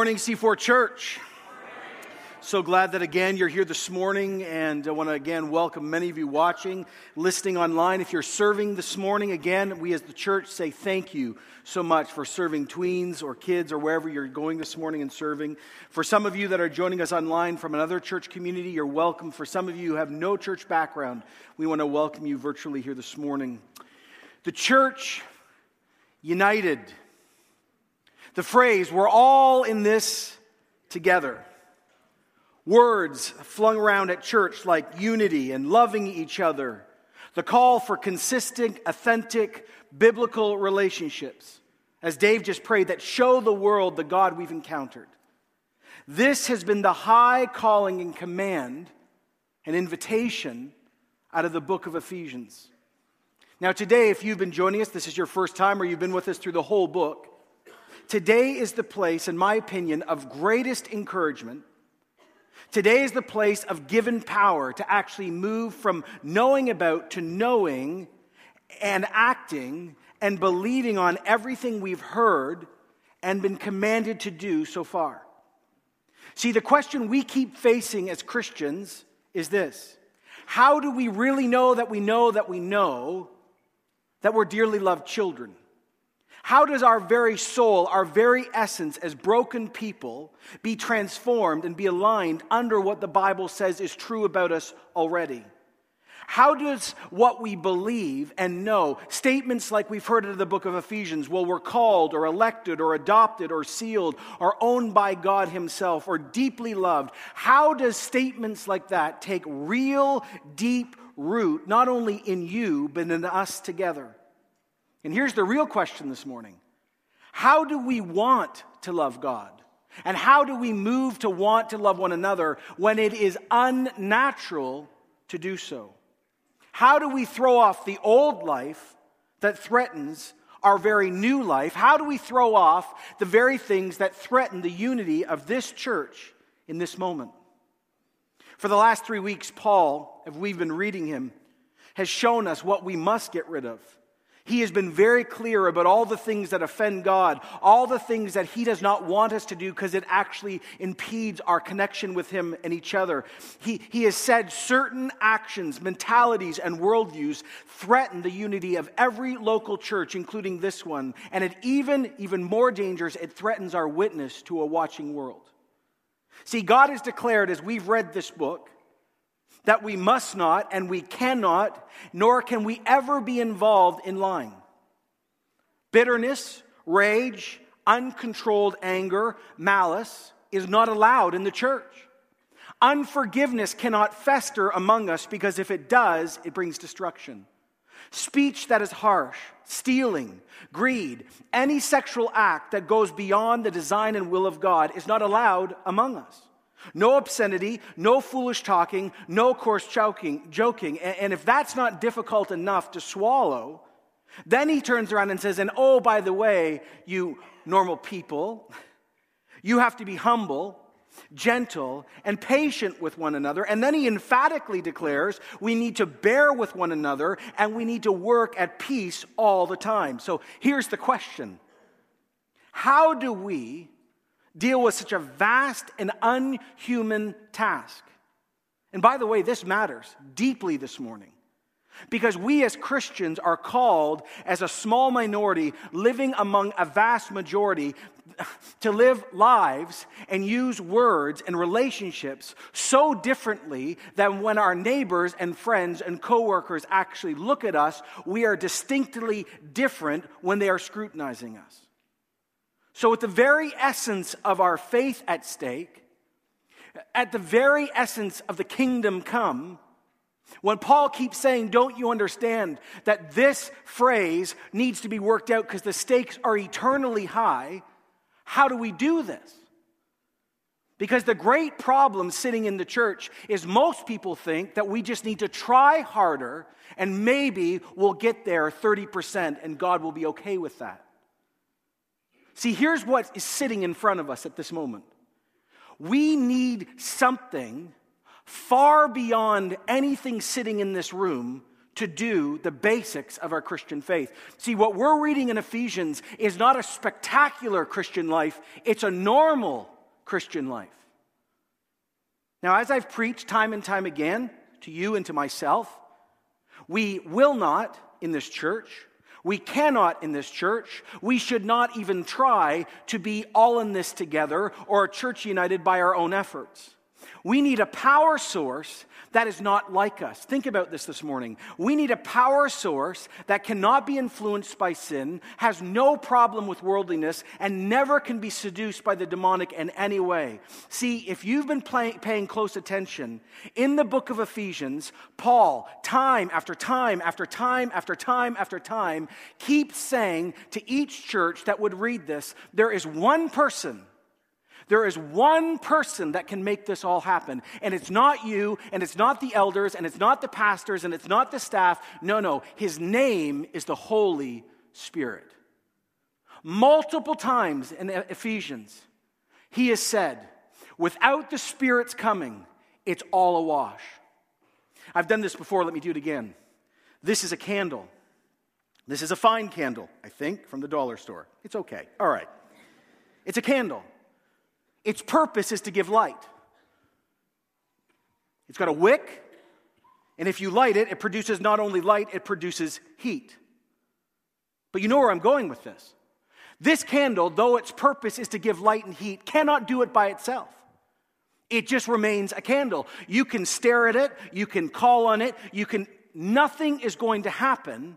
Morning, C4 Church. So glad that again you're here this morning, and I want to again welcome many of you watching, listening online. If you're serving this morning, again, we as the church say thank you so much for serving tweens or kids or wherever you're going this morning and serving. For some of you that are joining us online from another church community, you're welcome. For some of you who have no church background, we want to welcome you virtually here this morning. The church united the phrase, we're all in this together. Words flung around at church like unity and loving each other. The call for consistent, authentic, biblical relationships, as Dave just prayed, that show the world the God we've encountered. This has been the high calling and command and invitation out of the book of Ephesians. Now, today, if you've been joining us, this is your first time, or you've been with us through the whole book, Today is the place, in my opinion, of greatest encouragement. Today is the place of given power to actually move from knowing about to knowing and acting and believing on everything we've heard and been commanded to do so far. See, the question we keep facing as Christians is this How do we really know that we know that we know that we're dearly loved children? How does our very soul, our very essence as broken people, be transformed and be aligned under what the Bible says is true about us already? How does what we believe and know, statements like we've heard in the book of Ephesians, well, we're called or elected or adopted or sealed or owned by God Himself or deeply loved, how does statements like that take real, deep root, not only in you, but in us together? And here's the real question this morning How do we want to love God? And how do we move to want to love one another when it is unnatural to do so? How do we throw off the old life that threatens our very new life? How do we throw off the very things that threaten the unity of this church in this moment? For the last three weeks, Paul, if we've been reading him, has shown us what we must get rid of he has been very clear about all the things that offend God, all the things that He does not want us to do because it actually impedes our connection with Him and each other. He, he has said certain actions, mentalities, and worldviews threaten the unity of every local church, including this one. And it even, even more dangerous, it threatens our witness to a watching world. See, God has declared as we've read this book that we must not and we cannot, nor can we ever be involved in lying. Bitterness, rage, uncontrolled anger, malice is not allowed in the church. Unforgiveness cannot fester among us because if it does, it brings destruction. Speech that is harsh, stealing, greed, any sexual act that goes beyond the design and will of God is not allowed among us. No obscenity, no foolish talking, no coarse joking. joking. And if that's not difficult enough to swallow, then he turns around and says, And oh, by the way, you normal people, you have to be humble, gentle, and patient with one another. And then he emphatically declares we need to bear with one another and we need to work at peace all the time. So here's the question How do we deal with such a vast and unhuman task. And by the way, this matters deeply this morning. Because we as Christians are called as a small minority living among a vast majority to live lives and use words and relationships so differently that when our neighbors and friends and coworkers actually look at us, we are distinctly different when they are scrutinizing us. So, at the very essence of our faith at stake, at the very essence of the kingdom come, when Paul keeps saying, Don't you understand that this phrase needs to be worked out because the stakes are eternally high? How do we do this? Because the great problem sitting in the church is most people think that we just need to try harder and maybe we'll get there 30% and God will be okay with that. See, here's what is sitting in front of us at this moment. We need something far beyond anything sitting in this room to do the basics of our Christian faith. See, what we're reading in Ephesians is not a spectacular Christian life, it's a normal Christian life. Now, as I've preached time and time again to you and to myself, we will not in this church, we cannot in this church, we should not even try to be all in this together or a church united by our own efforts. We need a power source that is not like us. Think about this this morning. We need a power source that cannot be influenced by sin, has no problem with worldliness, and never can be seduced by the demonic in any way. See, if you've been play, paying close attention, in the book of Ephesians, Paul, time after time after time after time after time, keeps saying to each church that would read this, there is one person there is one person that can make this all happen. And it's not you, and it's not the elders, and it's not the pastors, and it's not the staff. No, no. His name is the Holy Spirit. Multiple times in Ephesians, he has said, without the Spirit's coming, it's all a wash. I've done this before, let me do it again. This is a candle. This is a fine candle, I think, from the dollar store. It's okay. All right. It's a candle. Its purpose is to give light. It's got a wick, and if you light it, it produces not only light, it produces heat. But you know where I'm going with this. This candle, though its purpose is to give light and heat, cannot do it by itself. It just remains a candle. You can stare at it, you can call on it, you can nothing is going to happen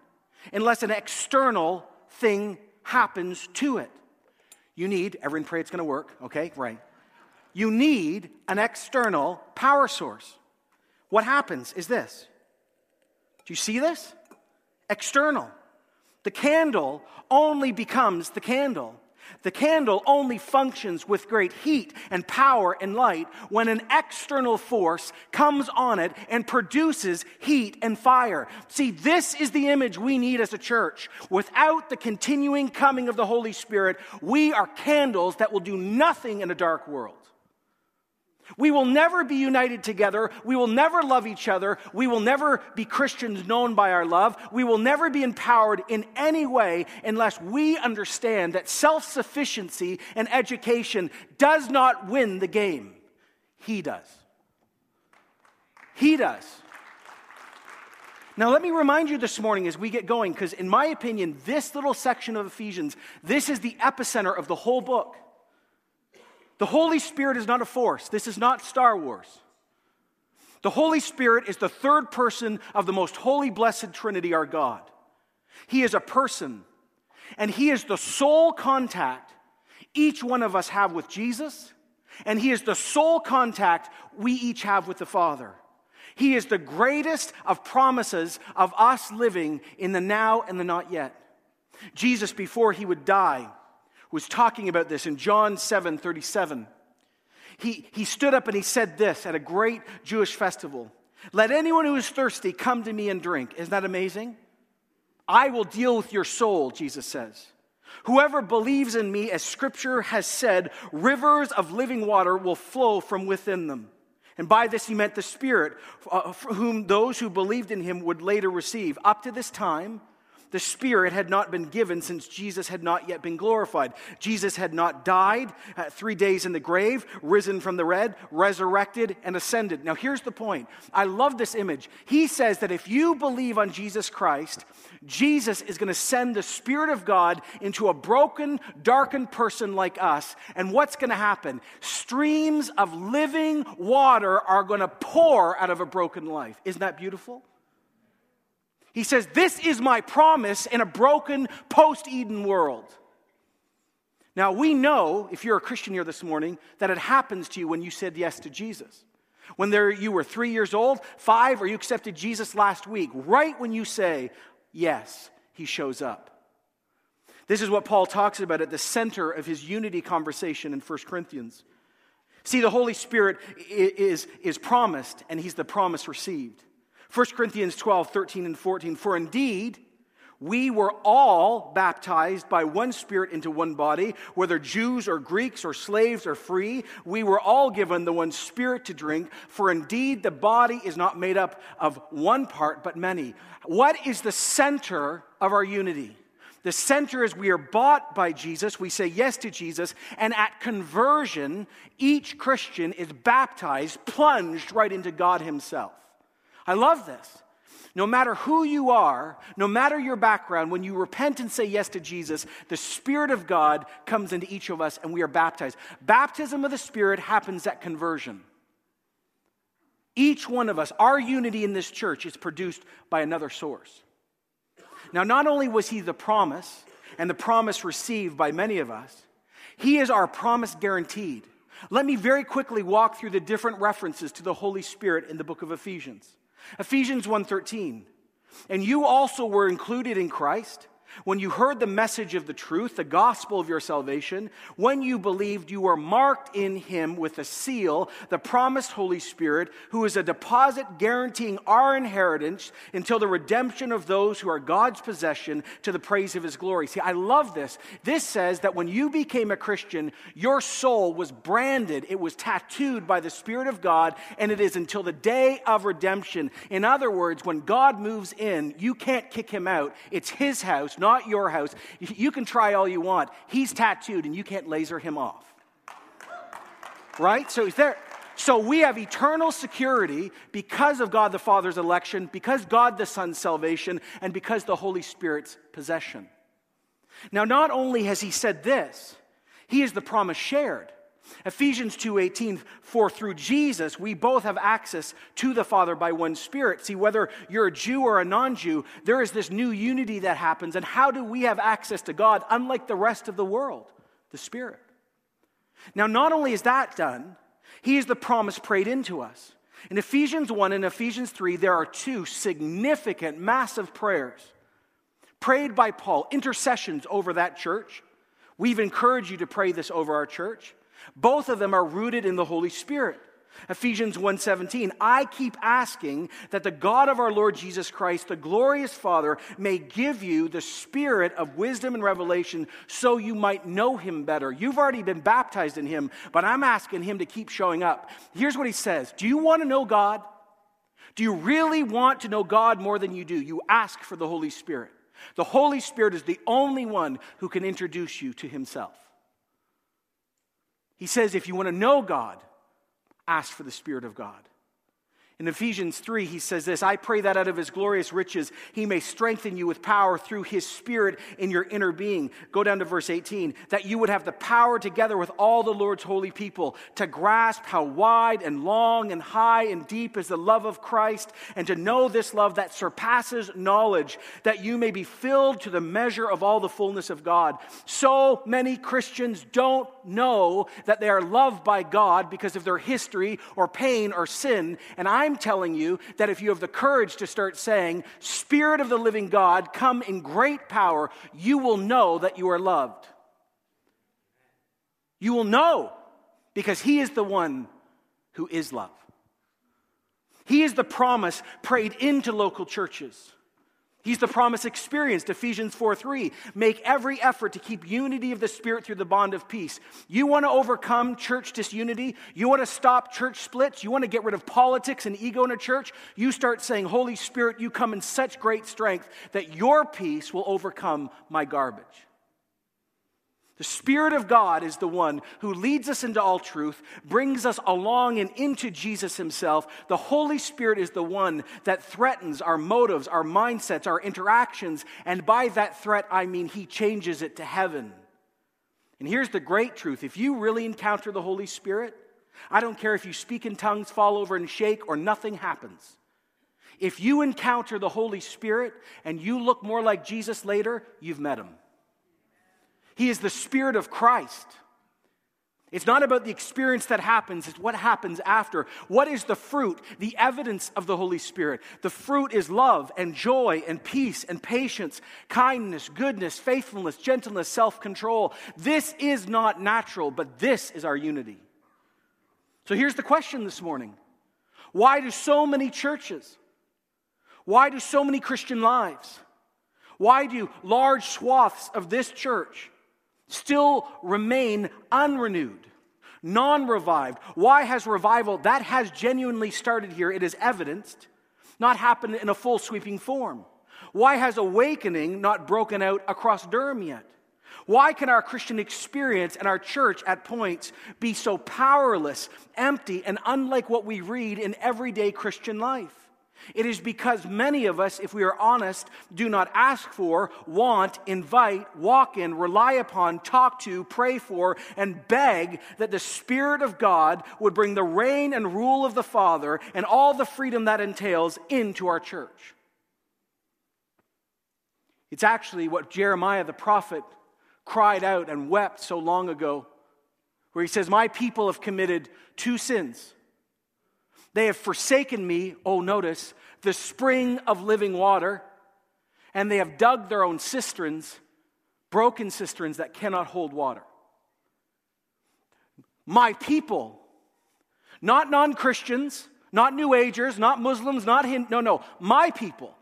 unless an external thing happens to it. You need, everyone pray it's going to work, okay? Right. You need an external power source. What happens is this. Do you see this? External. The candle only becomes the candle the candle only functions with great heat and power and light when an external force comes on it and produces heat and fire. See, this is the image we need as a church. Without the continuing coming of the Holy Spirit, we are candles that will do nothing in a dark world. We will never be united together. We will never love each other. We will never be Christians known by our love. We will never be empowered in any way unless we understand that self sufficiency and education does not win the game. He does. He does. Now, let me remind you this morning as we get going, because in my opinion, this little section of Ephesians, this is the epicenter of the whole book. The Holy Spirit is not a force. This is not Star Wars. The Holy Spirit is the third person of the most holy, blessed Trinity, our God. He is a person, and He is the sole contact each one of us have with Jesus, and He is the sole contact we each have with the Father. He is the greatest of promises of us living in the now and the not yet. Jesus, before He would die, was talking about this in John 7 37. He, he stood up and he said this at a great Jewish festival Let anyone who is thirsty come to me and drink. Isn't that amazing? I will deal with your soul, Jesus says. Whoever believes in me, as scripture has said, rivers of living water will flow from within them. And by this he meant the Spirit, uh, whom those who believed in him would later receive. Up to this time, the Spirit had not been given since Jesus had not yet been glorified. Jesus had not died, uh, three days in the grave, risen from the dead, resurrected, and ascended. Now, here's the point. I love this image. He says that if you believe on Jesus Christ, Jesus is going to send the Spirit of God into a broken, darkened person like us. And what's going to happen? Streams of living water are going to pour out of a broken life. Isn't that beautiful? He says, This is my promise in a broken post Eden world. Now, we know, if you're a Christian here this morning, that it happens to you when you said yes to Jesus. When there, you were three years old, five, or you accepted Jesus last week, right when you say yes, he shows up. This is what Paul talks about at the center of his unity conversation in 1 Corinthians. See, the Holy Spirit is, is promised, and he's the promise received. 1 Corinthians 12, 13, and 14. For indeed, We were all baptized by one Spirit into one body, whether Jews or Greeks or slaves or free. We were all given the one Spirit to drink, for indeed the body is not made up of one part, but many. What is the center of our unity? The center is we are bought by Jesus, we say yes to Jesus, and at conversion, each Christian is baptized, plunged right into God Himself. I love this. No matter who you are, no matter your background, when you repent and say yes to Jesus, the Spirit of God comes into each of us and we are baptized. Baptism of the Spirit happens at conversion. Each one of us, our unity in this church is produced by another source. Now, not only was he the promise, and the promise received by many of us, he is our promise guaranteed. Let me very quickly walk through the different references to the Holy Spirit in the book of Ephesians. Ephesians 1:13. And you also were included in Christ when you heard the message of the truth, the gospel of your salvation, when you believed, you were marked in him with a seal, the promised Holy Spirit, who is a deposit guaranteeing our inheritance until the redemption of those who are God's possession to the praise of his glory. See, I love this. This says that when you became a Christian, your soul was branded, it was tattooed by the Spirit of God, and it is until the day of redemption. In other words, when God moves in, you can't kick him out. It's his house not your house. You can try all you want. He's tattooed and you can't laser him off. Right? So he's there. So we have eternal security because of God the Father's election, because God the Son's salvation, and because the Holy Spirit's possession. Now, not only has he said this, he is the promise shared. Ephesians 2:18 for through Jesus we both have access to the Father by one spirit. See whether you're a Jew or a non-Jew, there is this new unity that happens and how do we have access to God unlike the rest of the world? The Spirit. Now not only is that done, he is the promise prayed into us. In Ephesians 1 and Ephesians 3 there are two significant massive prayers prayed by Paul, intercessions over that church. We've encouraged you to pray this over our church. Both of them are rooted in the Holy Spirit. Ephesians 1:17 I keep asking that the God of our Lord Jesus Christ the glorious Father may give you the spirit of wisdom and revelation so you might know him better. You've already been baptized in him, but I'm asking him to keep showing up. Here's what he says. Do you want to know God? Do you really want to know God more than you do? You ask for the Holy Spirit. The Holy Spirit is the only one who can introduce you to himself. He says, if you want to know God, ask for the Spirit of God. In Ephesians 3, he says this I pray that out of his glorious riches he may strengthen you with power through his spirit in your inner being. Go down to verse 18. That you would have the power together with all the Lord's holy people to grasp how wide and long and high and deep is the love of Christ, and to know this love that surpasses knowledge, that you may be filled to the measure of all the fullness of God. So many Christians don't know that they are loved by God because of their history or pain or sin. And I'm telling you that if you have the courage to start saying, Spirit of the living God, come in great power, you will know that you are loved. You will know because He is the one who is love. He is the promise prayed into local churches. He's the promise experienced, Ephesians 4 3. Make every effort to keep unity of the Spirit through the bond of peace. You want to overcome church disunity? You want to stop church splits? You want to get rid of politics and ego in a church? You start saying, Holy Spirit, you come in such great strength that your peace will overcome my garbage. The Spirit of God is the one who leads us into all truth, brings us along and into Jesus Himself. The Holy Spirit is the one that threatens our motives, our mindsets, our interactions, and by that threat, I mean He changes it to heaven. And here's the great truth if you really encounter the Holy Spirit, I don't care if you speak in tongues, fall over and shake, or nothing happens. If you encounter the Holy Spirit and you look more like Jesus later, you've met Him. He is the Spirit of Christ. It's not about the experience that happens, it's what happens after. What is the fruit, the evidence of the Holy Spirit? The fruit is love and joy and peace and patience, kindness, goodness, faithfulness, gentleness, self control. This is not natural, but this is our unity. So here's the question this morning Why do so many churches, why do so many Christian lives, Why do large swaths of this church still remain unrenewed, non revived? Why has revival that has genuinely started here, it is evidenced, not happened in a full sweeping form? Why has awakening not broken out across Durham yet? Why can our Christian experience and our church at points be so powerless, empty, and unlike what we read in everyday Christian life? It is because many of us, if we are honest, do not ask for, want, invite, walk in, rely upon, talk to, pray for, and beg that the Spirit of God would bring the reign and rule of the Father and all the freedom that entails into our church. It's actually what Jeremiah the prophet cried out and wept so long ago, where he says, My people have committed two sins. They have forsaken me, oh, notice, the spring of living water, and they have dug their own cisterns, broken cisterns that cannot hold water. My people, not non Christians, not New Agers, not Muslims, not Hindu, no, no, my people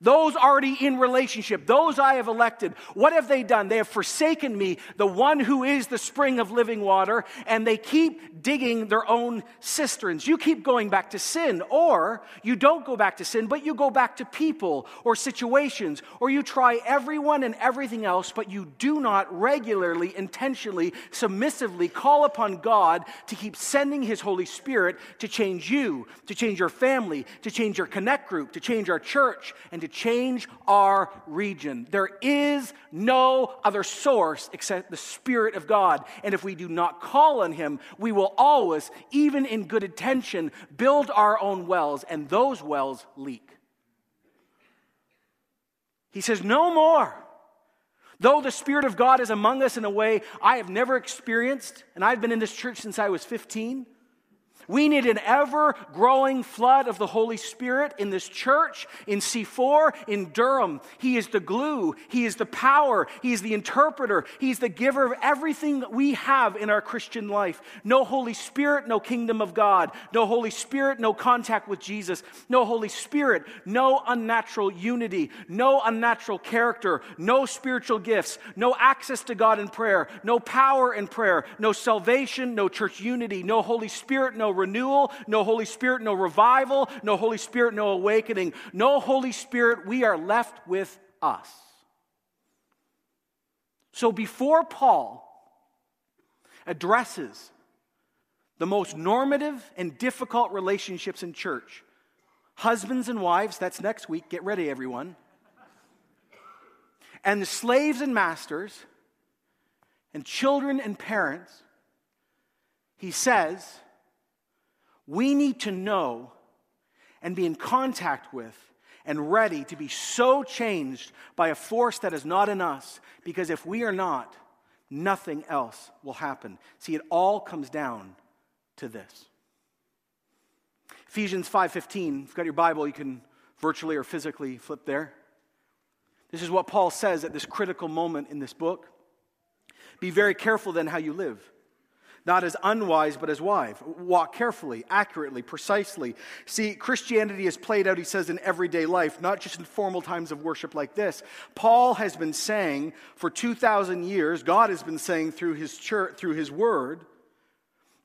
those already in relationship, those I have elected, what have they done? They have forsaken me, the one who is the spring of living water, and they keep digging their own cisterns. You keep going back to sin, or you don't go back to sin, but you go back to people or situations, or you try everyone and everything else, but you do not regularly, intentionally, submissively call upon God to keep sending His Holy Spirit to change you, to change your family, to change your connect group, to change our church, and to to change our region. There is no other source except the Spirit of God. And if we do not call on Him, we will always, even in good intention, build our own wells, and those wells leak. He says, No more. Though the Spirit of God is among us in a way I have never experienced, and I've been in this church since I was 15. We need an ever growing flood of the Holy Spirit in this church, in C4, in Durham. He is the glue, He is the power, He is the interpreter, He's the giver of everything that we have in our Christian life. No Holy Spirit, no kingdom of God. No Holy Spirit, no contact with Jesus. No Holy Spirit, no unnatural unity. No unnatural character. No spiritual gifts. No access to God in prayer. No power in prayer. No salvation. No church unity. No Holy Spirit, no renewal, no Holy Spirit, no revival, no Holy Spirit, no awakening. No Holy Spirit, we are left with us. So before Paul addresses the most normative and difficult relationships in church, husbands and wives, that's next week, get ready, everyone, and the slaves and masters, and children and parents, he says, we need to know and be in contact with and ready to be so changed by a force that is not in us because if we are not nothing else will happen. See it all comes down to this. Ephesians 5.15 if you've got your bible you can virtually or physically flip there. This is what paul says at this critical moment in this book. Be very careful then how you live not as unwise, but as wise. Walk carefully, accurately, precisely. See, Christianity is played out, he says, in everyday life, not just in formal times of worship like this. Paul has been saying for 2,000 years, God has been saying through his church, through his word,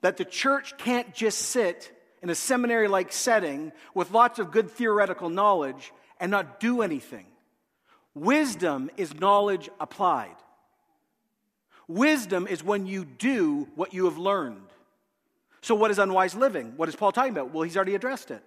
that the church can't just sit in a seminary like setting with lots of good theoretical knowledge and not do anything. Wisdom is knowledge applied. Wisdom is when you do what you have learned. So, what is unwise living? What is Paul talking about? Well, he's already addressed it.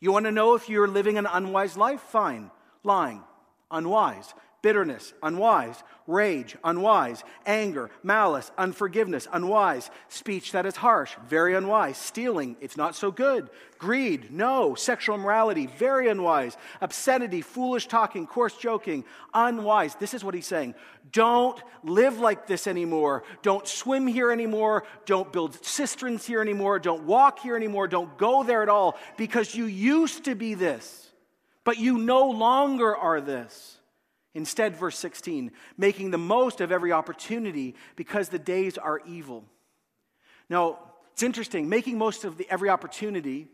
You want to know if you're living an unwise life? Fine. Lying, unwise bitterness, unwise, rage, unwise, anger, malice, unforgiveness, unwise, speech that is harsh, very unwise, stealing, it's not so good, greed, no, sexual immorality, very unwise, obscenity, foolish talking, coarse joking, unwise. This is what he's saying. Don't live like this anymore. Don't swim here anymore. Don't build cisterns here anymore. Don't walk here anymore. Don't go there at all because you used to be this, but you no longer are this. Instead, verse 16, making the most of every opportunity because the days are evil. Now, it's interesting, making most of the, every opportunity,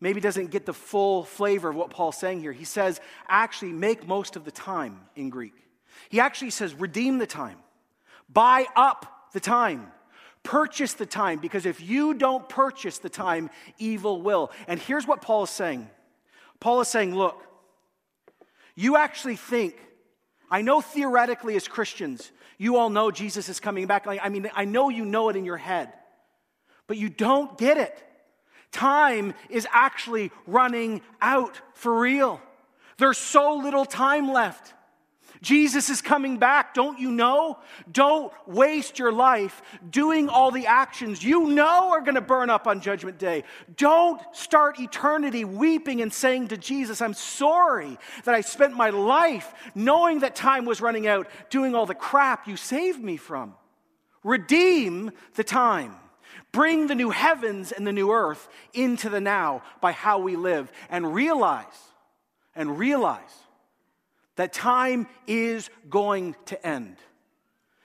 maybe doesn't get the full flavor of what Paul's saying here. He says, actually, make most of the time in Greek. He actually says, redeem the time, buy up the time. Purchase the time because if you don't purchase the time, evil will. And here's what Paul is saying Paul is saying, look, you actually think, I know theoretically as Christians, you all know Jesus is coming back. I mean, I know you know it in your head, but you don't get it. Time is actually running out for real. There's so little time left. Jesus is coming back, don't you know? Don't waste your life doing all the actions you know are going to burn up on Judgment Day. Don't start eternity weeping and saying to Jesus, I'm sorry that I spent my life knowing that time was running out doing all the crap you saved me from. Redeem the time. Bring the new heavens and the new earth into the now by how we live and realize, and realize that time is going to end.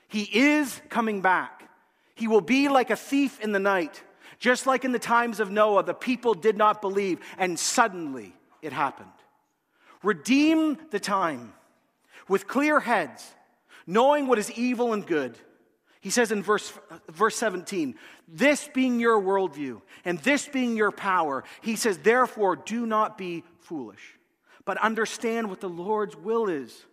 He is coming back. He will be like a thief in the night. Just like in the times of Noah, the people did not believe, and suddenly it happened. Redeem the time with clear heads, knowing what is evil and good he says in verse, verse 17, this being your worldview and this being your power, he says, therefore, do not be foolish, but understand what the Lord's will is.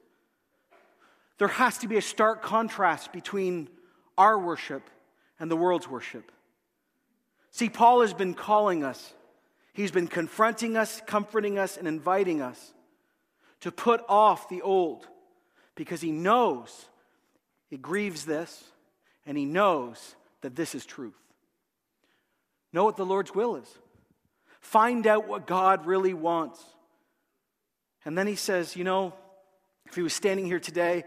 There has to be a stark contrast between our worship and the world's worship. See, Paul has been calling us, he's been confronting us, comforting us, and inviting us to put off the old because he knows it grieves this and he knows that this is truth. Know what the Lord's will is. Find out what God really wants. And then he says, you know, if he was standing here today,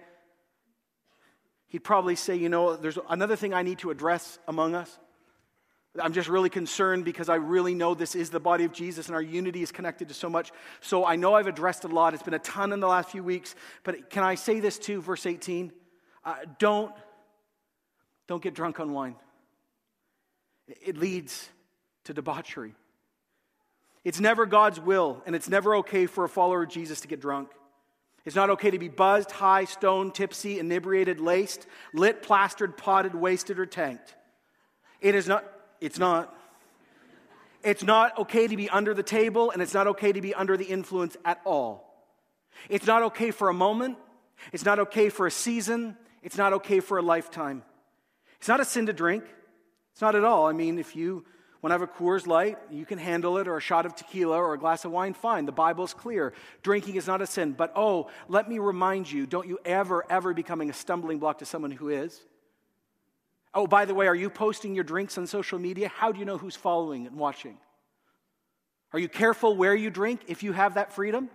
he'd probably say, you know, there's another thing I need to address among us. I'm just really concerned because I really know this is the body of Jesus and our unity is connected to so much. So I know I've addressed a lot. It's been a ton in the last few weeks. But can I say this too, verse 18? Uh, don't don't get drunk on wine, it leads to debauchery. It's never God's will, and it's never okay for a follower of Jesus to get drunk. It's not okay to be buzzed, high, stoned, tipsy, inebriated, laced, lit, plastered, potted, wasted, or tanked. It is not, it's not. It's not okay to be under the table, and it's not okay to be under the influence at all. It's not okay for a moment. It's not okay for a season. It's not okay for a lifetime. It's not a sin to drink. It's not at all. I mean, if you want to have a Coors Light, you can handle it, or a shot of tequila, or a glass of wine, fine. The Bible's clear. Drinking is not a sin. But oh, let me remind you don't you ever, ever becoming a stumbling block to someone who is. Oh, by the way, are you posting your drinks on social media? How do you know who's following and watching? Are you careful where you drink if you have that freedom?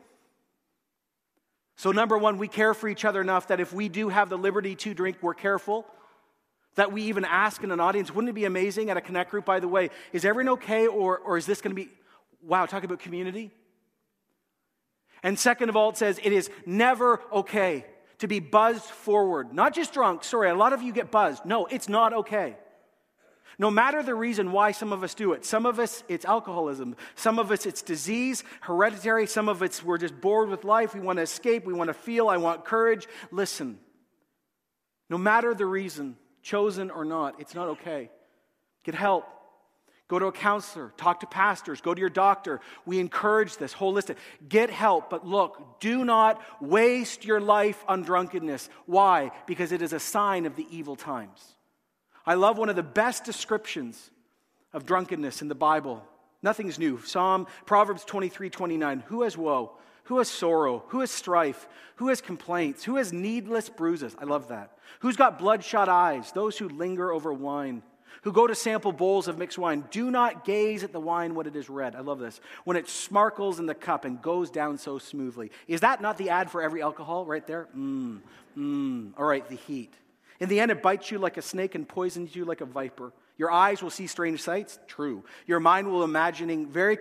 So, number one, we care for each other enough that if we do have the liberty to drink, we're careful that we even ask in an audience. Wouldn't it be amazing at a connect group, by the way? Is everyone okay, or, or is this going to be, wow, talk about community? And second of all, it says it is never okay to be buzzed forward. Not just drunk, sorry, a lot of you get buzzed. No, it's not okay. No matter the reason why some of us do it. Some of us, it's alcoholism. Some of us, it's disease, hereditary. Some of us, we're just bored with life. We want to escape. We want to feel. I want courage. Listen, no matter the reason, chosen or not, it's not okay. Get help. Go to a counselor, talk to pastors, go to your doctor. We encourage this holistic. Get help, but look, do not waste your life on drunkenness. Why? Because it is a sign of the evil times. I love one of the best descriptions of drunkenness in the Bible. Nothing's new. Psalm, Proverbs 23 29. Who has woe? Who has sorrow? Who has strife? Who has complaints? Who has needless bruises? I love that. Who's got bloodshot eyes? Those who linger over wine, who go to sample bowls of mixed wine. Do not gaze at the wine when it is red. I love this. When it sparkles in the cup and goes down so smoothly. Is that not the ad for every alcohol right there? Mmm, mmm. All right, the heat. In the end, it bites you like a snake and poisons you like a viper. Your eyes will see strange sights? True. Your mind will imagining very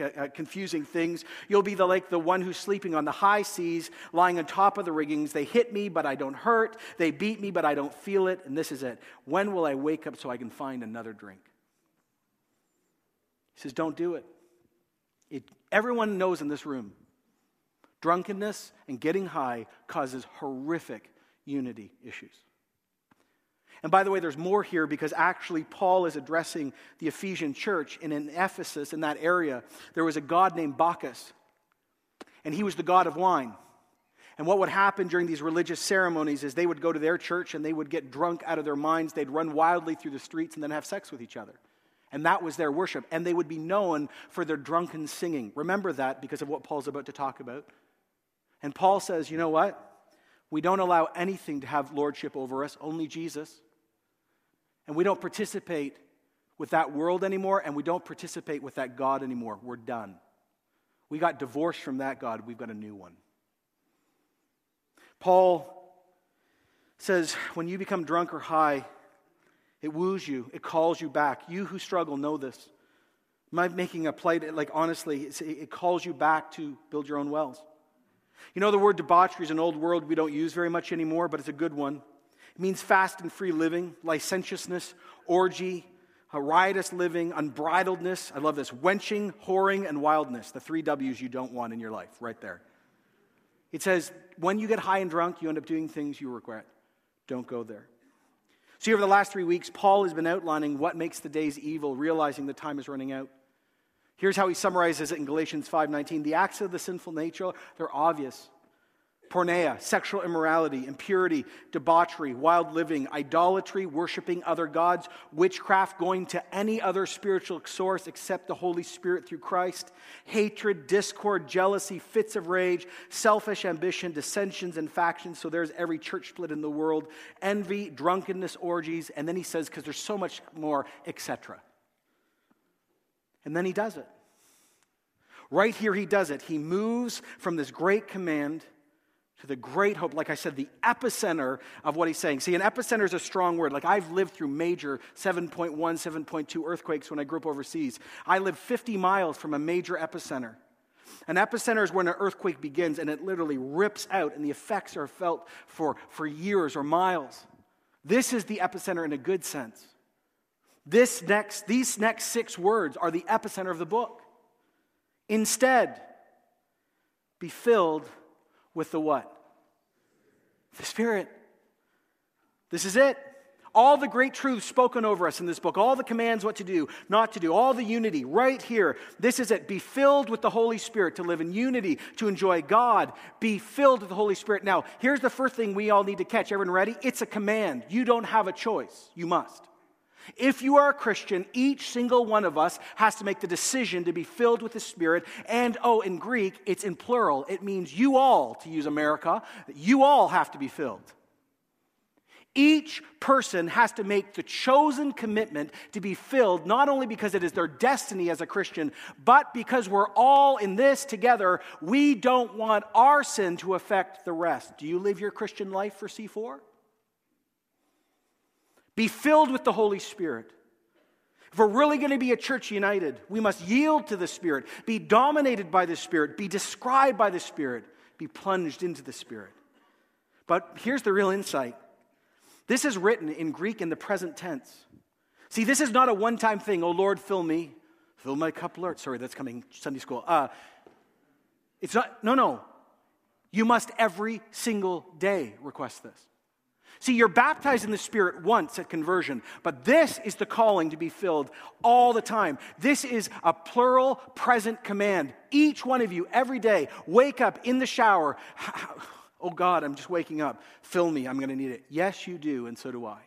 uh, confusing things. You'll be the, like the one who's sleeping on the high seas, lying on top of the riggings. They hit me, but I don't hurt. They beat me, but I don't feel it. And this is it. When will I wake up so I can find another drink? He says, Don't do it. Everyone knows in this room drunkenness and getting high causes horrific unity issues. And by the way, there's more here because actually Paul is addressing the Ephesian church. And in Ephesus, in that area, there was a god named Bacchus, and he was the god of wine. And what would happen during these religious ceremonies is they would go to their church and they would get drunk out of their minds. They'd run wildly through the streets and then have sex with each other. And that was their worship. And they would be known for their drunken singing. Remember that because of what Paul's about to talk about. And Paul says, you know what? We don't allow anything to have lordship over us, only Jesus. And we don't participate with that world anymore, and we don't participate with that God anymore. We're done. We got divorced from that God, we've got a new one. Paul says, when you become drunk or high, it woos you, it calls you back. You who struggle know this. Am I making a play? Like, honestly, it calls you back to build your own wells. You know, the word debauchery is an old word we don't use very much anymore, but it's a good one. It means fast and free living, licentiousness, orgy, uh, riotous living, unbridledness. I love this. Wenching, whoring, and wildness. The three W's you don't want in your life, right there. It says, when you get high and drunk, you end up doing things you regret. Don't go there. See, over the last three weeks, Paul has been outlining what makes the days evil, realizing the time is running out. Here's how he summarizes it in Galatians 5:19. The acts of the sinful nature, they're obvious. Porneia, sexual immorality, impurity, debauchery, wild living, idolatry, worshiping other gods, witchcraft, going to any other spiritual source except the Holy Spirit through Christ, hatred, discord, jealousy, fits of rage, selfish ambition, dissensions, and factions. So there's every church split in the world, envy, drunkenness, orgies, and then he says, because there's so much more, etc. And then he does it. Right here, he does it. He moves from this great command to the great hope. Like I said, the epicenter of what he's saying. See, an epicenter is a strong word. Like I've lived through major 7.1, 7.2 earthquakes when I grew up overseas. I lived 50 miles from a major epicenter. An epicenter is when an earthquake begins and it literally rips out, and the effects are felt for, for years or miles. This is the epicenter in a good sense. This next, these next six words are the epicenter of the book. Instead, be filled with the what? The Spirit. This is it. All the great truths spoken over us in this book, all the commands what to do, not to do, all the unity right here. This is it. Be filled with the Holy Spirit to live in unity, to enjoy God. Be filled with the Holy Spirit. Now, here's the first thing we all need to catch. Everyone ready? It's a command. You don't have a choice. You must. If you are a Christian, each single one of us has to make the decision to be filled with the Spirit. And oh, in Greek, it's in plural. It means you all, to use America, you all have to be filled. Each person has to make the chosen commitment to be filled, not only because it is their destiny as a Christian, but because we're all in this together. We don't want our sin to affect the rest. Do you live your Christian life for C4? Be filled with the Holy Spirit. If we're really going to be a church united, we must yield to the Spirit, be dominated by the Spirit, be described by the Spirit, be plunged into the Spirit. But here's the real insight this is written in Greek in the present tense. See, this is not a one time thing. Oh Lord, fill me. Fill my cup, Lord. Sorry, that's coming Sunday school. Uh, it's not, no, no. You must every single day request this. See, you're baptized in the Spirit once at conversion, but this is the calling to be filled all the time. This is a plural present command. Each one of you, every day, wake up in the shower. Oh God, I'm just waking up. Fill me, I'm going to need it. Yes, you do, and so do I.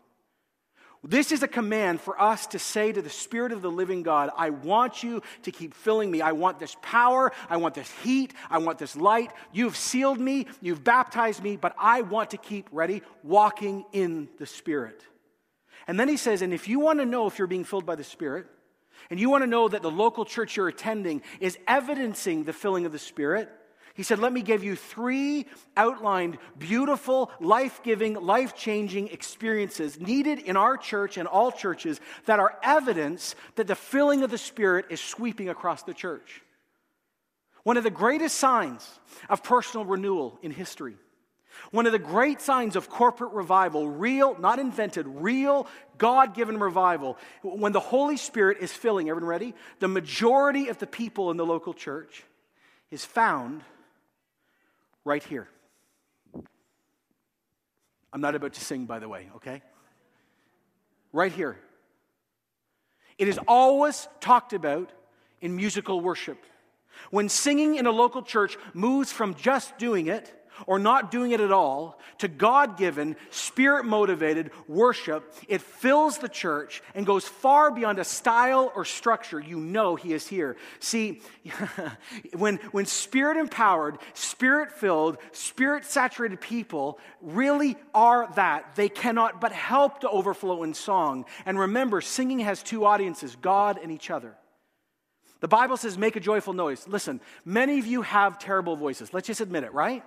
This is a command for us to say to the Spirit of the living God, I want you to keep filling me. I want this power. I want this heat. I want this light. You've sealed me. You've baptized me, but I want to keep, ready, walking in the Spirit. And then he says, and if you want to know if you're being filled by the Spirit, and you want to know that the local church you're attending is evidencing the filling of the Spirit, he said, Let me give you three outlined, beautiful, life giving, life changing experiences needed in our church and all churches that are evidence that the filling of the Spirit is sweeping across the church. One of the greatest signs of personal renewal in history. One of the great signs of corporate revival, real, not invented, real God given revival, when the Holy Spirit is filling, everyone ready? The majority of the people in the local church is found right here. I'm not about to sing, by the way, okay? Right here. It is always talked about in musical worship. When singing in a local church moves from just doing it or not doing it at all to God given, spirit motivated worship, it fills the church and goes far beyond a style or structure. You know He is here. See, when, when spirit empowered, spirit filled, spirit saturated people really are that, they cannot but help to overflow in song. And remember, singing has two audiences God and each other. The Bible says, make a joyful noise. Listen, many of you have terrible voices. Let's just admit it, right?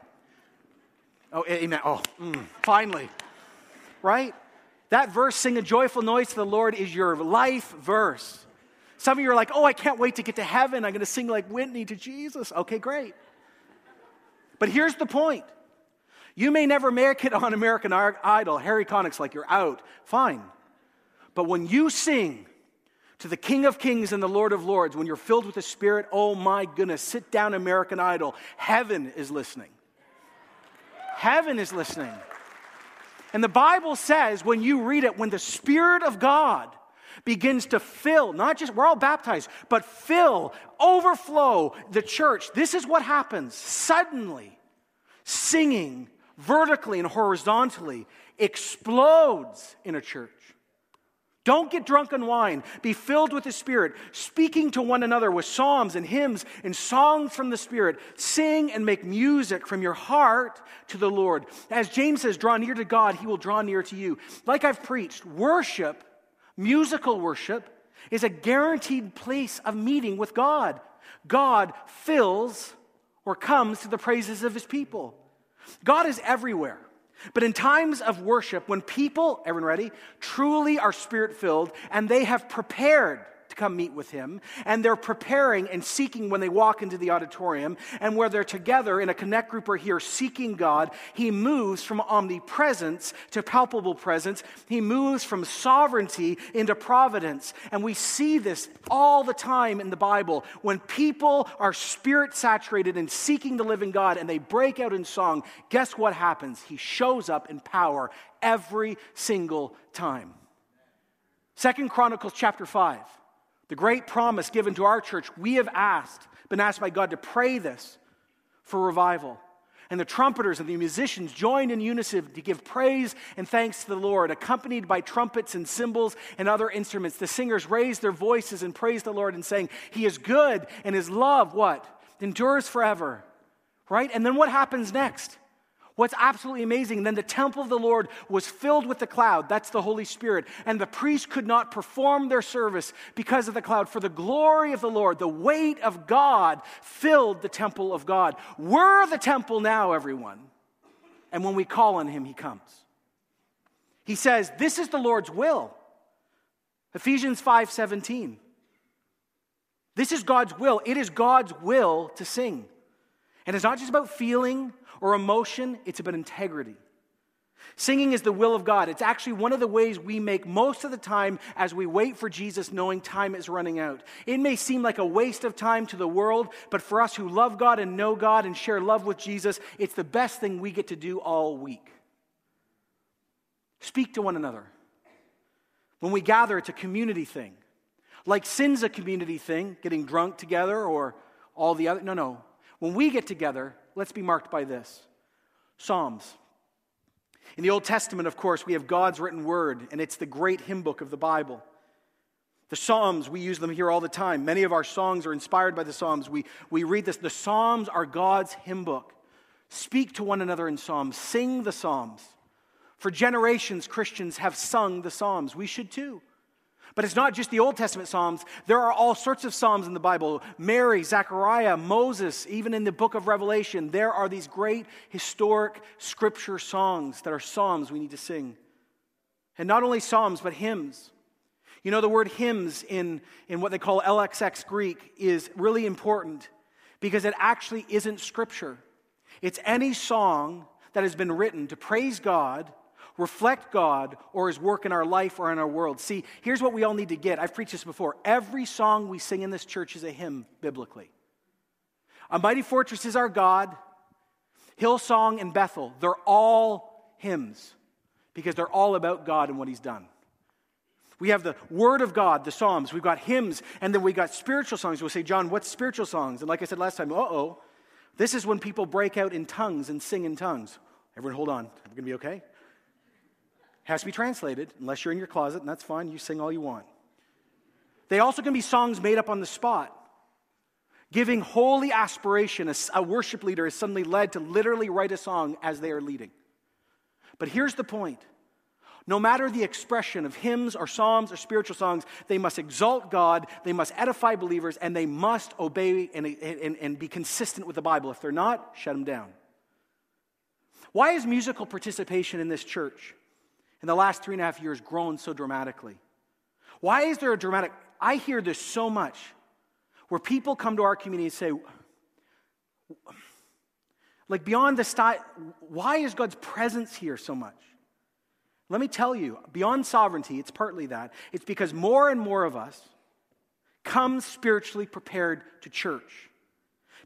Oh, amen. Oh, mm, finally. Right? That verse, sing a joyful noise to the Lord, is your life verse. Some of you are like, oh, I can't wait to get to heaven. I'm going to sing like Whitney to Jesus. Okay, great. But here's the point you may never make it on American Idol. Harry Connick's like, you're out. Fine. But when you sing to the King of Kings and the Lord of Lords, when you're filled with the Spirit, oh my goodness, sit down, American Idol. Heaven is listening. Heaven is listening. And the Bible says, when you read it, when the Spirit of God begins to fill, not just, we're all baptized, but fill, overflow the church, this is what happens. Suddenly, singing vertically and horizontally explodes in a church. Don't get drunk on wine. Be filled with the Spirit, speaking to one another with psalms and hymns and songs from the Spirit. Sing and make music from your heart to the Lord. As James says, draw near to God, he will draw near to you. Like I've preached, worship, musical worship, is a guaranteed place of meeting with God. God fills or comes to the praises of his people. God is everywhere. But in times of worship, when people, everyone ready, truly are spirit filled and they have prepared come meet with him, and they're preparing and seeking when they walk into the auditorium, and where they're together in a connect group or here seeking God, he moves from omnipresence to palpable presence. He moves from sovereignty into providence. And we see this all the time in the Bible. When people are spirit saturated and seeking the living God and they break out in song, guess what happens? He shows up in power every single time. Second Chronicles chapter 5. The great promise given to our church, we have asked, been asked by God to pray this for revival. And the trumpeters and the musicians joined in unison to give praise and thanks to the Lord, accompanied by trumpets and cymbals and other instruments. The singers raised their voices and praised the Lord and saying, He is good and His love, what? Endures forever. Right? And then what happens next? What's absolutely amazing, then the temple of the Lord was filled with the cloud. That's the Holy Spirit. And the priests could not perform their service because of the cloud. For the glory of the Lord, the weight of God filled the temple of God. We're the temple now, everyone. And when we call on him, he comes. He says, This is the Lord's will. Ephesians 5 17. This is God's will. It is God's will to sing. And it's not just about feeling or emotion, it's about integrity. Singing is the will of God. It's actually one of the ways we make most of the time as we wait for Jesus, knowing time is running out. It may seem like a waste of time to the world, but for us who love God and know God and share love with Jesus, it's the best thing we get to do all week. Speak to one another. When we gather, it's a community thing. Like sin's a community thing, getting drunk together or all the other. No, no. When we get together, let's be marked by this Psalms. In the Old Testament, of course, we have God's written word, and it's the great hymn book of the Bible. The Psalms, we use them here all the time. Many of our songs are inspired by the Psalms. We, we read this. The Psalms are God's hymn book. Speak to one another in Psalms, sing the Psalms. For generations, Christians have sung the Psalms. We should too. But it's not just the Old Testament Psalms. There are all sorts of Psalms in the Bible Mary, Zechariah, Moses, even in the book of Revelation. There are these great historic scripture songs that are Psalms we need to sing. And not only Psalms, but hymns. You know, the word hymns in, in what they call LXX Greek is really important because it actually isn't scripture. It's any song that has been written to praise God reflect God or his work in our life or in our world. See, here's what we all need to get. I've preached this before. Every song we sing in this church is a hymn biblically. A mighty fortress is our God. Hillsong and Bethel, they're all hymns because they're all about God and what He's done. We have the Word of God, the Psalms, we've got hymns, and then we got spiritual songs. We'll say, John, what's spiritual songs? And like I said last time, uh oh, this is when people break out in tongues and sing in tongues. Everyone, hold on. We're going to be okay? Has to be translated, unless you're in your closet, and that's fine. You sing all you want. They also can be songs made up on the spot. Giving holy aspiration, a, worship leader is suddenly led to literally write a song as they are leading. But here's the point no matter the expression of hymns or psalms or spiritual songs, they must exalt God, they must edify believers, and they must obey and, and, and, be consistent with the Bible. If they're not, shut them down. Why is musical participation in this church in the last three and a half years grown so dramatically? Why is there a dramatic? I hear this so much where people come to our community and say, like beyond the style, why is God's presence here so much? Let me tell you, beyond sovereignty, it's partly that. It's because more and more of us come spiritually prepared to church.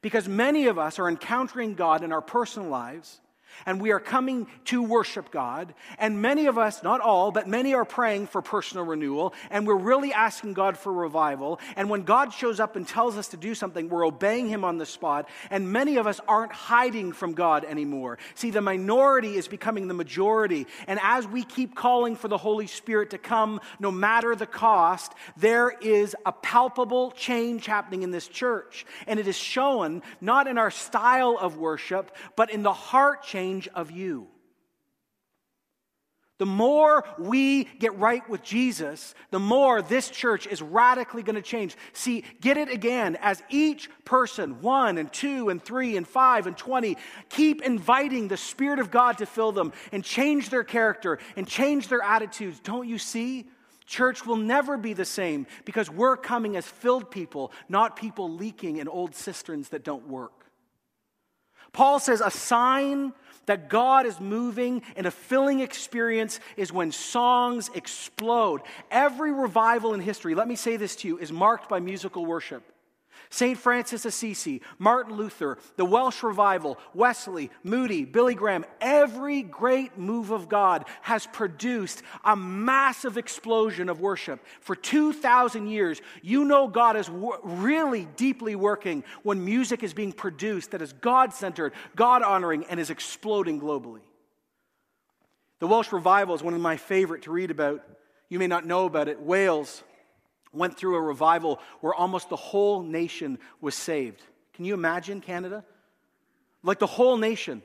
Because many of us are encountering God in our personal lives and we are coming to worship God. And many of us, not all, but many are praying for personal renewal. And we're really asking God for revival. And when God shows up and tells us to do something, we're obeying Him on the spot. And many of us aren't hiding from God anymore. See, the minority is becoming the majority. And as we keep calling for the Holy Spirit to come, no matter the cost, there is a palpable change happening in this church. And it is shown not in our style of worship, but in the heart change change of you. The more we get right with Jesus, the more this church is radically going to change. See, get it again as each person, one and two and three and five and 20, keep inviting the Spirit of God to fill them and change their character and change their attitudes. Don't you see? Church will never be the same because we're coming as filled people, not people leaking in old cisterns that don't work. Paul says a sign that God is moving and a filling experience is when songs explode. Every revival in history, let me say this to you, is marked by musical worship. St. Francis Assisi, Martin Luther, the Welsh Revival, Wesley, Moody, Billy Graham, every great move of God has produced a massive explosion of worship. For 2,000 years, you know God is really deeply working when music is being produced that is God centered, God honoring, and is exploding globally. The Welsh Revival is one of my favorite to read about. You may not know about it. Wales, went through a revival where almost the whole nation was saved. Can you imagine Canada? Like the whole nation.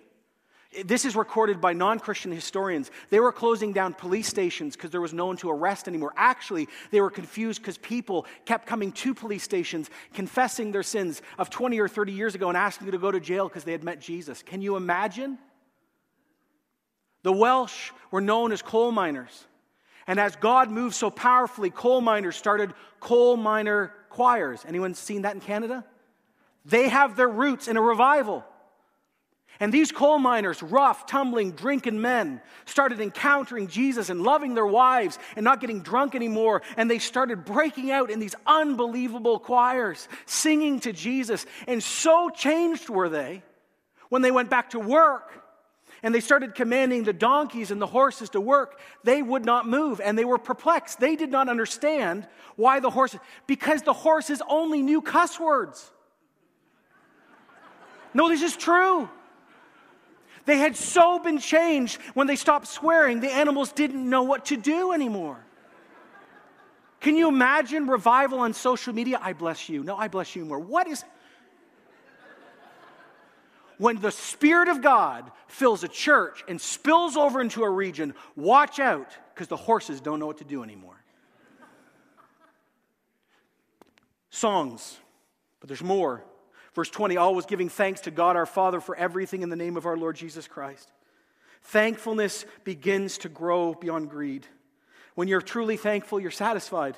This is recorded by non Christian historians. They were closing down police stations because there was no one to arrest anymore. Actually, they were confused because people kept coming to police stations confessing their sins of 20 or 30 years ago and asking to go to jail because they had met Jesus. Can you imagine? The Welsh were known as coal miners. And as God moved so powerfully, coal miners started coal miner choirs. Anyone seen that in Canada? They have their roots in a revival. And these coal miners, rough, tumbling, drinking men, started encountering Jesus and loving their wives and not getting drunk anymore. And they started breaking out in these unbelievable choirs, singing to Jesus. And so changed were they when they went back to work and they started commanding the donkeys and the horses to work, they would not move and they were perplexed. They did not understand why the horses, because the horses only knew cuss words. No, this is true. They had so been changed when they stopped swearing, the animals didn't know what to do anymore. Can you imagine revival on social media? I bless you. No, I bless you more. What is when the Spirit of God fills a church and spills over into a region, watch out because the horses don't know what to do anymore. Songs, but there's more. Verse 20 always giving thanks to God our Father for everything in the name of our Lord Jesus Christ. Thankfulness begins to grow beyond greed. When you're truly thankful, you're satisfied.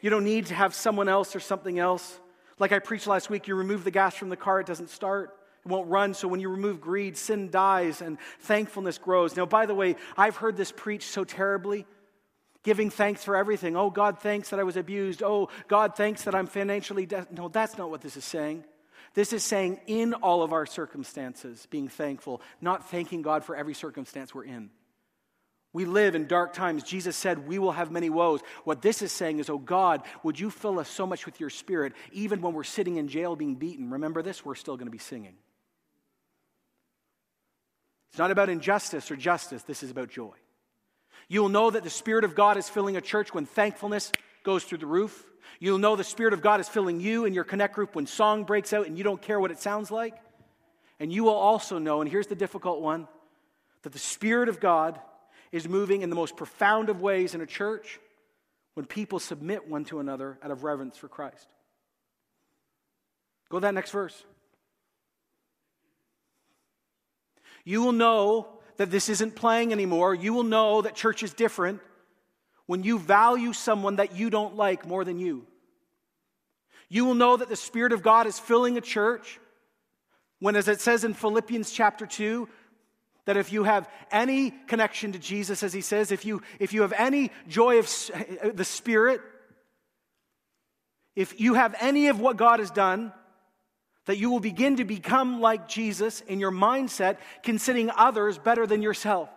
You don't need to have someone else or something else. Like I preached last week, you remove the gas from the car, it doesn't start. It won't run. So when you remove greed, sin dies and thankfulness grows. Now, by the way, I've heard this preached so terribly. Giving thanks for everything. Oh, God, thanks that I was abused. Oh, God, thanks that I'm financially. No, that's not what this is saying. This is saying in all of our circumstances, being thankful, not thanking God for every circumstance we're in. We live in dark times. Jesus said, We will have many woes. What this is saying is, Oh God, would you fill us so much with your spirit, even when we're sitting in jail being beaten? Remember this, we're still going to be singing. It's not about injustice or justice, this is about joy. You will know that the Spirit of God is filling a church when thankfulness goes through the roof. You'll know the Spirit of God is filling you in your connect group when song breaks out and you don't care what it sounds like. And you will also know, and here's the difficult one, that the Spirit of God is moving in the most profound of ways in a church when people submit one to another out of reverence for Christ. Go to that next verse. You will know that this isn't playing anymore. You will know that church is different when you value someone that you don't like more than you. You will know that the Spirit of God is filling a church when, as it says in Philippians chapter 2, that if you have any connection to Jesus, as he says, if you, if you have any joy of the Spirit, if you have any of what God has done, that you will begin to become like Jesus in your mindset, considering others better than yourself.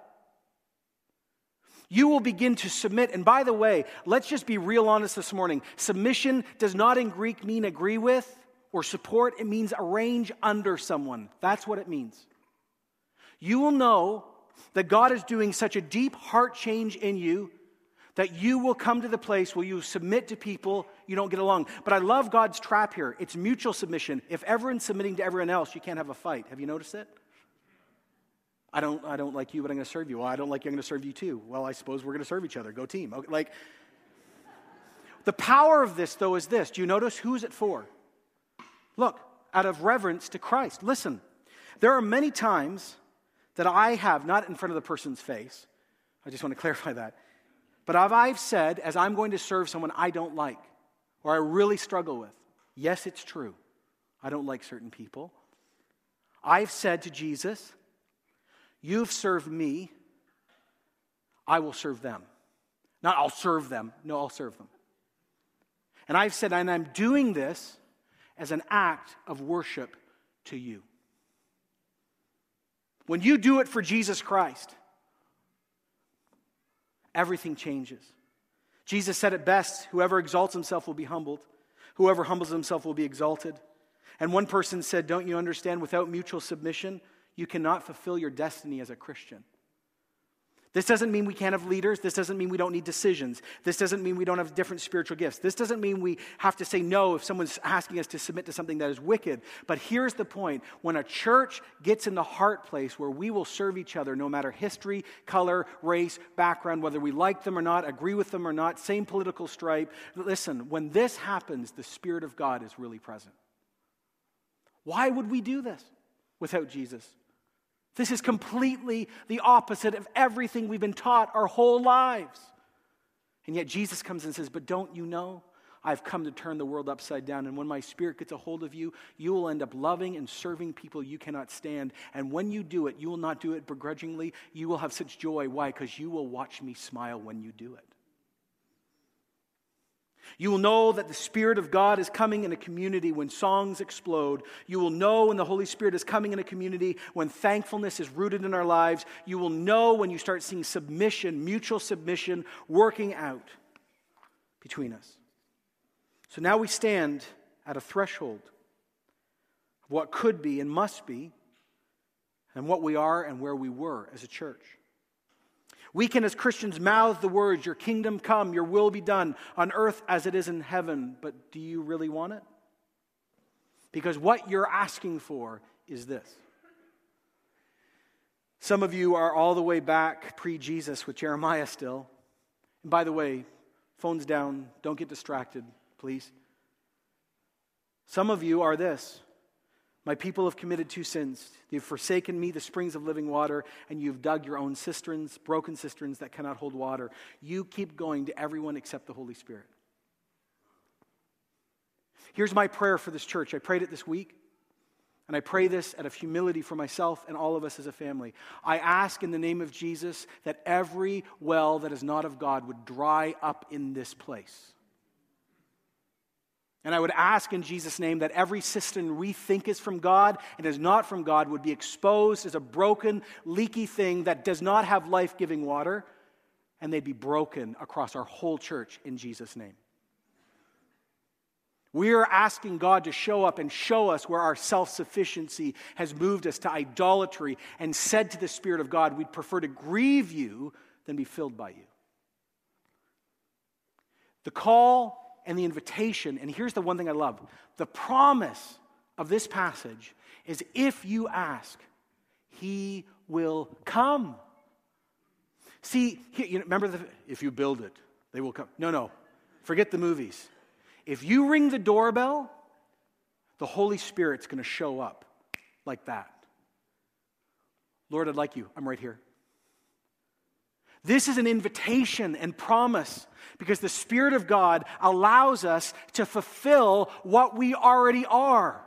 You will begin to submit. And by the way, let's just be real honest this morning. Submission does not in Greek mean agree with or support, it means arrange under someone. That's what it means. You will know that God is doing such a deep heart change in you that you will come to the place where you submit to people you don't get along. But I love God's trap here. It's mutual submission. If everyone's submitting to everyone else, you can't have a fight. Have you noticed it? I don't, I don't like you, but I'm going to serve you. Well, I don't like you, I'm going to serve you too. Well, I suppose we're going to serve each other. Go team. Okay, like, the power of this, though, is this. Do you notice who's it for? Look, out of reverence to Christ. Listen, there are many times that I have, not in front of the person's face, I just want to clarify that, but I've said, as I'm going to serve someone I don't like or I really struggle with, yes, it's true. I don't like certain people. I've said to Jesus, You've served me, I will serve them. Not I'll serve them. No, I'll serve them. And I've said, and I'm doing this as an act of worship to you. When you do it for Jesus Christ, everything changes. Jesus said it best whoever exalts himself will be humbled, whoever humbles himself will be exalted. And one person said, Don't you understand? Without mutual submission, you cannot fulfill your destiny as a Christian. This doesn't mean we can't have leaders. This doesn't mean we don't need decisions. This doesn't mean we don't have different spiritual gifts. This doesn't mean we have to say no if someone's asking us to submit to something that is wicked. But here's the point when a church gets in the heart place where we will serve each other, no matter history, color, race, background, whether we like them or not, agree with them or not, same political stripe, listen, when this happens, the Spirit of God is really present. Why would we do this without Jesus? This is completely the opposite of everything we've been taught our whole lives. And yet Jesus comes and says, But don't you know? I've come to turn the world upside down. And when my spirit gets a hold of you, you will end up loving and serving people you cannot stand. And when you do it, you will not do it begrudgingly. You will have such joy. Why? Because you will watch me smile when you do it. You will know that the Spirit of God is coming in a community when songs explode. You will know when the Holy Spirit is coming in a community when thankfulness is rooted in our lives. You will know when you start seeing submission, mutual submission, working out between us. So now we stand at a threshold of what could be and must be, and what we are and where we were as a church. We can, as Christians, mouth the words, Your kingdom come, your will be done on earth as it is in heaven. But do you really want it? Because what you're asking for is this. Some of you are all the way back pre Jesus with Jeremiah still. And by the way, phones down, don't get distracted, please. Some of you are this my people have committed two sins. You've forsaken me, the springs of living water, and you've dug your own cisterns, broken cisterns that cannot hold water. You keep going to everyone except the Holy Spirit. Here's my prayer for this church. I prayed it this week, and I pray this out of humility for myself and all of us as a family. I ask in the name of Jesus that every well that is not of God would dry up in this place. And I would ask in Jesus' name that every system we think is from God and is not from God would be exposed as a broken, leaky thing that does not have life giving water, and they'd be broken across our whole church in Jesus' name. We are asking God to show up and show us where our self sufficiency has moved us to idolatry and said to the Spirit of God, we'd prefer to grieve you than be filled by you. The call and the invitation, and here's the one thing I love the promise of this passage is if you ask, he will come. See, know, remember the, if you build it, they will come. No, no, forget the movies. If you ring the doorbell, the Holy Spirit's going to show up like that. Lord, I'd like you. I'm right here. This is an invitation and promise because the Spirit of God allows us to fulfill what we already are.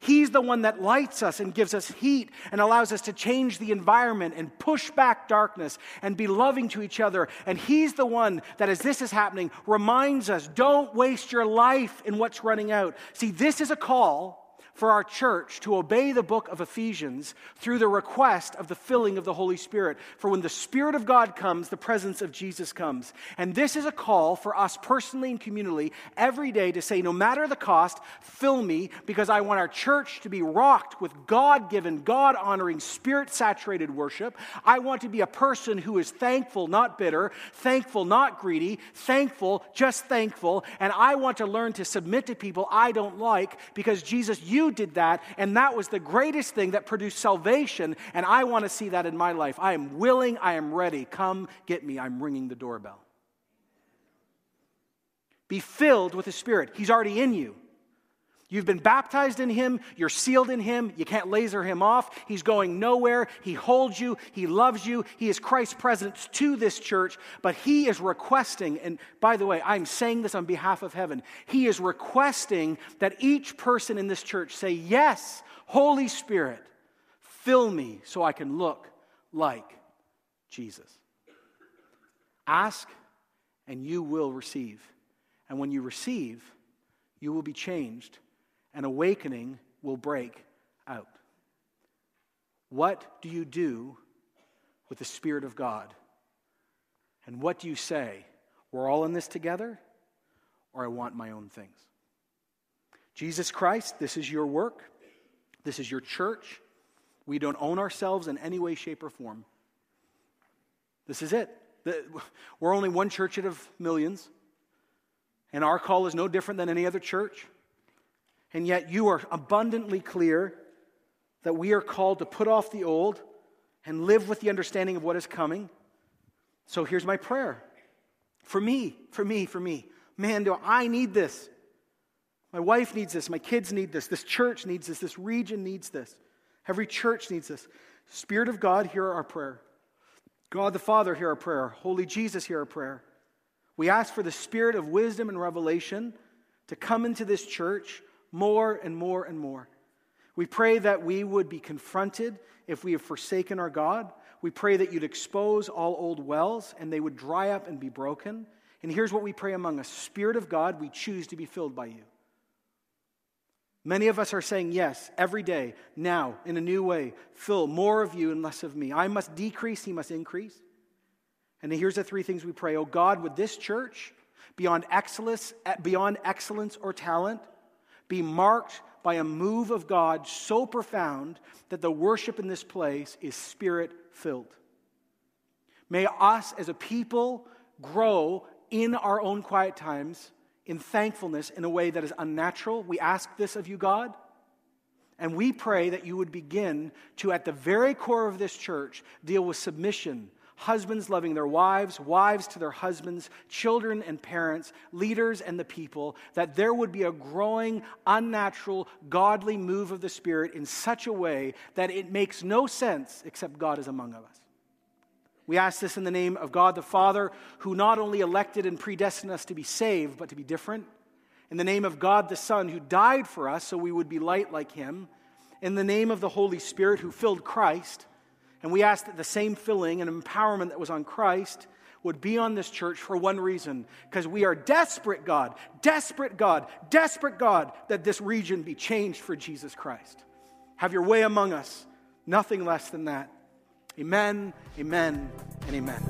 He's the one that lights us and gives us heat and allows us to change the environment and push back darkness and be loving to each other. And He's the one that, as this is happening, reminds us don't waste your life in what's running out. See, this is a call for our church to obey the book of Ephesians through the request of the filling of the Holy Spirit. For when the Spirit of God comes, the presence of Jesus comes. And this is a call for us personally and communally every day to say, no matter the cost, fill me because I want our church to be rocked with God given, God honoring, spirit saturated worship. I want to be a person who is thankful, not bitter, thankful, not greedy, thankful, just thankful. And I want to learn to submit to people I don't like because Jesus, did that, and that was the greatest thing that produced salvation, and I want to see that in my life. I am willing, I am ready. Come get me. I'm ringing the doorbell. Be filled with the Spirit. He's already in you. You've been baptized in Him. You're sealed in Him. You can't laser Him off. He's going nowhere. He holds you. He loves you. He is Christ's presence to this church. But He is requesting, and by the way, I'm saying this on behalf of heaven. He is requesting that each person in this church say, Yes, Holy Spirit, fill me so I can look like Jesus. Ask, and you will receive. And when you receive, you will be changed an awakening will break out. What do you do with the Spirit of God? And what do you say? We're all in this together, or I want my own things? Jesus Christ, this is your work. This is your church. We don't own ourselves in any way, shape, or form. This is it. We're only one church out of millions, and our call is no different than any other church. And yet you are abundantly clear that we are called to put off the old and live with the understanding of what is coming. So here's my prayer for me, for me, for me. Man, do I need this? My wife needs this. My kids need this. This church needs this. This region needs this. Every church needs this. Spirit of God, hear our prayer. God the Father, hear our prayer. Holy Jesus, hear our prayer. We ask for the spirit of wisdom and revelation to come into this church more and more and more. We pray that we would be confronted if we have forsaken our God. We pray that you'd expose all old wells and they would dry up and be broken. And here's what we pray among us Spirit of God, we choose to be filled by you. Many of us are saying yes every day, now, in a new way. Fill more of you and less of me. I must decrease, he must increase. And here's the three things we pray. Oh God, would this church, beyond excellence, beyond excellence or talent, be marked by a move of God so profound that the worship in this place is spirit filled. May us as a people grow in our own quiet times in thankfulness in a way that is unnatural. We ask this of you, God. And we pray that you would begin to, at the very core of this church, deal with submission husbands loving their wives, wives to their husbands, children and parents, leaders and the people, that there would be a growing, unnatural, godly move of the Spirit in such a way that it makes no sense except God is among us. We ask this in the name of God the Father, who not only elected and predestined us to be saved, but to be different. In the name of God the Son, who died for us so we would be light like him. In the name of the Holy Spirit, who filled Christ and we ask that the same filling and empowerment that was on Christ would be on this church for one reason because we are desperate, God, desperate, God, desperate, God, that this region be changed for Jesus Christ. Have your way among us. Nothing less than that. Amen, amen, and amen.